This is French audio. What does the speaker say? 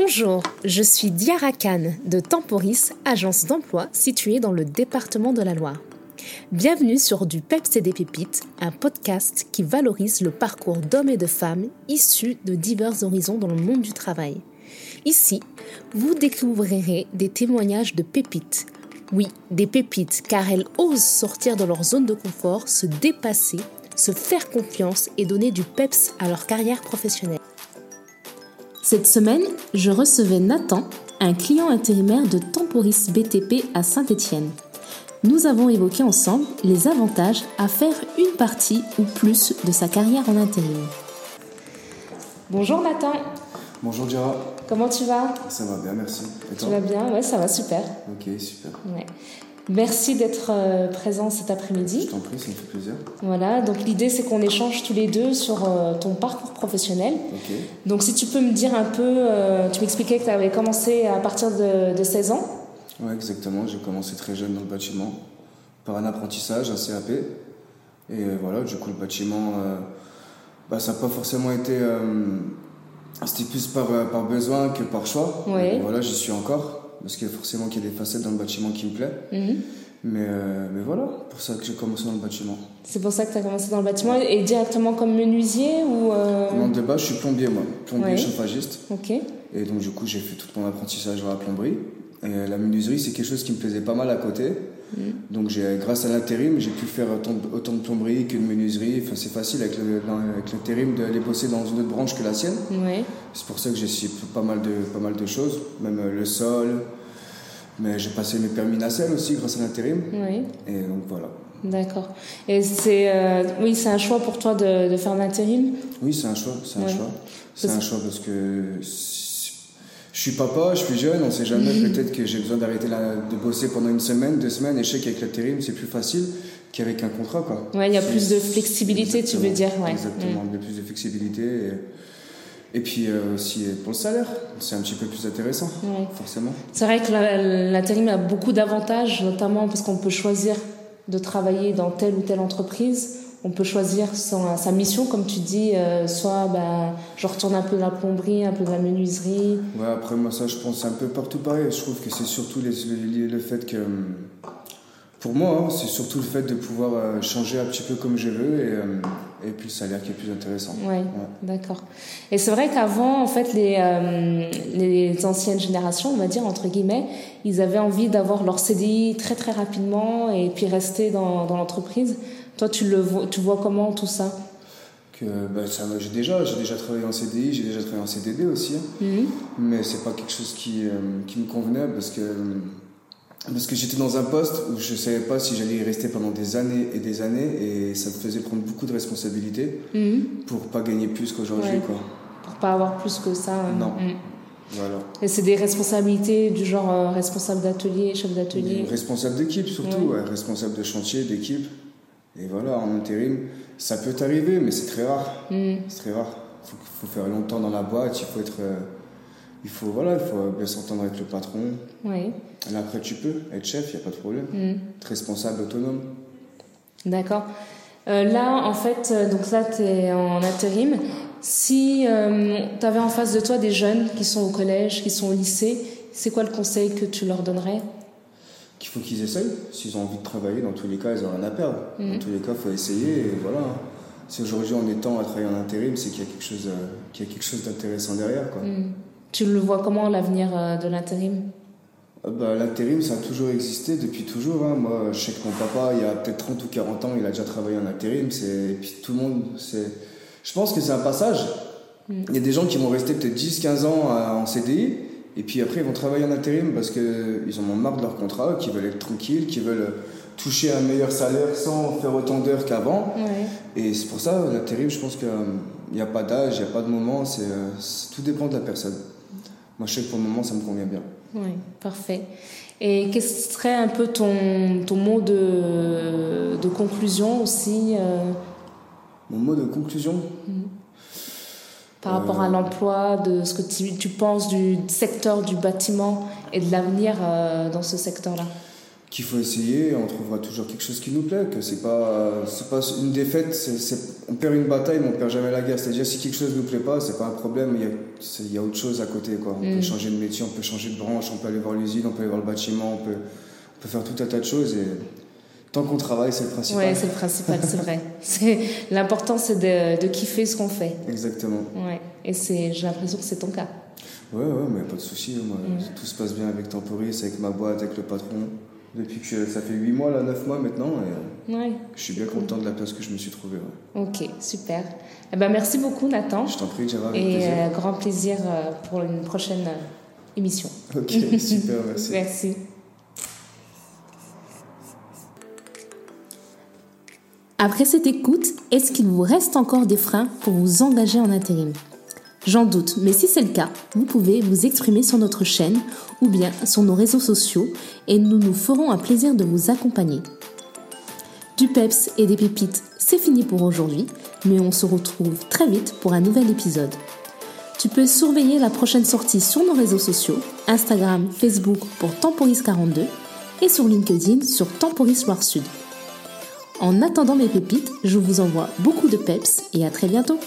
Bonjour, je suis Diara Khan de Temporis, agence d'emploi située dans le département de la Loire. Bienvenue sur Du Peps et des Pépites, un podcast qui valorise le parcours d'hommes et de femmes issus de divers horizons dans le monde du travail. Ici, vous découvrirez des témoignages de pépites. Oui, des pépites, car elles osent sortir de leur zone de confort, se dépasser, se faire confiance et donner du peps à leur carrière professionnelle. Cette semaine, je recevais Nathan, un client intérimaire de Temporis BTP à Saint-Étienne. Nous avons évoqué ensemble les avantages à faire une partie ou plus de sa carrière en intérim. Bonjour Nathan. Bonjour Dira. Comment tu vas? Ça va bien, merci. Et toi? Tu vas bien Ouais, ça va super. Ok, super. Ouais. Merci d'être euh, présent cet après-midi. Je t'en prie, ça me fait plaisir. Voilà, donc l'idée c'est qu'on échange tous les deux sur euh, ton parcours professionnel. Ok. Donc si tu peux me dire un peu, euh, tu m'expliquais que tu avais commencé à partir de, 16 ans. Ouais, exactement. J'ai commencé très jeune dans le bâtiment par un apprentissage, un CAP. Et voilà, du coup le bâtiment, bah, ça n'a pas forcément été... C'était plus par, par besoin que par choix. Oui. voilà, j'y suis encore parce qu'il y a forcément qu'il y a des facettes dans le bâtiment qui me plaît. Mhm. Mais, euh, mais voilà, pour ça que j'ai commencé dans le bâtiment. C'est pour ça que tu as commencé dans le bâtiment et directement comme menuisier ou euh... Non, de base, je suis plombier moi, plombier chauffagiste. Ok. Et donc du coup, j'ai fait tout mon apprentissage dans la plomberie. Et la menuiserie, c'est quelque chose qui me plaisait pas mal à côté. Mhm. Donc grâce à l'intérim, j'ai pu faire autant, de plomberie que de menuiserie. Enfin, c'est facile avec, l'intérim d'aller bosser dans une autre branche que la sienne. Ouais. C'est pour ça que j'ai su pas mal de, pas mal de choses, même euh, le sol, mais j'ai passé mes permis nacelle aussi grâce à l'intérim. Oui. Et donc voilà. D'accord. Et c'est euh, oui, c'est un choix pour toi de, de faire l'intérim? Oui, c'est un choix. C'est un choix. C'est un choix parce que je suis papa, je suis jeune, on sait jamais. Peut-être que j'ai besoin d'arrêter de bosser pendant une semaine, deux semaines. Et je sais qu'avec l'intérim, c'est plus facile qu'avec un contrat. Quoi. Ouais, il y a plus de flexibilité, tu veux dire. Ouais. Exactement, il y a plus de flexibilité. Et et puis euh, aussi pour le salaire, c'est un petit peu plus intéressant, forcément. C'est vrai que l'intérim a beaucoup d'avantages, notamment parce qu'on peut choisir de travailler dans telle ou telle entreprise. On peut choisir sa mission, comme tu dis, euh, soit bah, je retourne un peu de la plomberie, un peu de la menuiserie. Ouais, après moi ça je pense un peu partout pareil. Je trouve que c'est surtout le fait que pour moi, hein, c'est surtout le fait de pouvoir euh, changer un petit peu comme je veux et, euh, et puis le salaire qui est plus intéressant. Ouais, d'accord. Et c'est vrai qu'avant, en fait, les, euh, les anciennes générations, on va dire, entre guillemets, ils avaient envie d'avoir leur CDI très très rapidement et puis rester dans, dans l'entreprise. Toi, tu, le vois, tu vois comment tout ça? Que ça j'ai déjà j'ai déjà travaillé en CDI j'ai déjà travaillé en CDD aussi hein. mmh. mais c'est pas quelque chose qui, qui me convenait parce que parce que j'étais dans un poste où je ne savais pas si j'allais y rester pendant des années et des années et ça me faisait prendre beaucoup de responsabilités mhm. pour pas gagner plus qu'aujourd'hui. Ouais. Quoi. Pour pas avoir plus que ça. Hein. Non. Mhm. Voilà. Et c'est des responsabilités du genre euh, responsable d'atelier, chef d'atelier Responsable d'équipe surtout, responsable de chantier, d'équipe. Et voilà, en intérim, ça peut t'arriver, mais c'est très rare. Mhm. C'est très rare. Il faut, faut, faire longtemps dans la boîte, il faut être. Euh, il faut, voilà, il faut bien s'entendre avec le patron. Oui. Et après, tu peux être chef, il n'y a pas de problème. Mm. Être responsable, autonome. D'accord. Euh, là, en fait, euh, donc là, tu es en intérim. Si euh, tu avais en face de toi des jeunes qui sont au collège, qui sont au lycée, c'est quoi le conseil que tu leur donnerais? Qu'il faut qu'ils essayent. S'ils ont envie de travailler, dans tous les cas, ils n'ont rien à perdre. Dans tous les cas, il faut essayer. Et voilà. Si aujourd'hui on est temps à travailler en intérim, c'est qu'il y a quelque chose, qu'il y a quelque chose d'intéressant derrière. Quoi. Mm. Tu le vois comment l'avenir euh, de l'intérim? Euh, bah, L'intérim, ça a toujours existé depuis toujours. Hein. Moi, je sais que mon papa, il y a peut-être 30 ou 40 ans, il a déjà travaillé en intérim. Et puis tout le monde, c'est. Je pense que c'est un passage. Mm. Il y a des gens qui vont rester peut-être 10-15 ans en CDI, et puis après ils vont travailler en intérim parce qu'ils en ont marre de leur contrat, qu'ils veulent être tranquilles, qu'ils veulent toucher un meilleur salaire sans faire autant d'heures qu'avant. Et c'est pour ça, l'intérim, je pense qu'il n'y a pas d'âge, il n'y a pas de moment, c'est, tout dépend de la personne. Moi, je sais que pour le moment, ça me convient bien. Oui, parfait. Et quel serait un peu ton, ton mot de, de conclusion aussi euh? Mon mot de conclusion? Mhm. Par rapport à euh. l'emploi, de ce que tu, tu, penses du secteur du bâtiment et de l'avenir euh, dans ce secteur-là qu'il faut essayer, on trouvera toujours quelque chose qui nous plaît, que c'est pas, c'est pas une défaite, c'est, on perd une bataille, mais on perd jamais la guerre. C'est-à-dire, si quelque chose nous plaît pas, c'est pas un problème, il y a, il y a autre chose à côté, quoi. On peut mm. changer de métier, on peut changer de branche, on peut aller voir l'usine, on peut aller voir le bâtiment, on peut, on peut faire tout un tas de choses et tant qu'on travaille, c'est le principal. Oui, c'est le principal, c'est vrai. C'est, l'important, c'est de, de kiffer ce qu'on fait. Exactement. Ouais. Et c'est, j'ai l'impression que c'est ton cas. Ouais, ouais, mais pas de souci. Moi, mm. Tout se passe bien avec Temporis, avec ma boîte, avec le patron depuis que ça fait 8 mois, là, 9 mois maintenant. Et ouais. Je suis bien content de la place que je me suis trouvé. Ok, super. Eh ben, merci beaucoup, Nathan. Je t'en prie, Java. Et euh, grand plaisir euh, pour une prochaine euh, émission. Ok, super, merci. merci. Après cette écoute, est-ce qu'il vous reste encore des freins pour vous engager en intérim? J'en doute, mais si c'est le cas, vous pouvez vous exprimer sur notre chaîne ou bien sur nos réseaux sociaux et nous nous ferons un plaisir de vous accompagner. Du peps et des pépites, c'est fini pour aujourd'hui, mais on se retrouve très vite pour un nouvel épisode. Tu peux surveiller la prochaine sortie sur nos réseaux sociaux, Instagram, Facebook pour Temporis42 et sur LinkedIn sur Temporis Loire Sud. En attendant mes pépites, je vous envoie beaucoup de peps et à très bientôt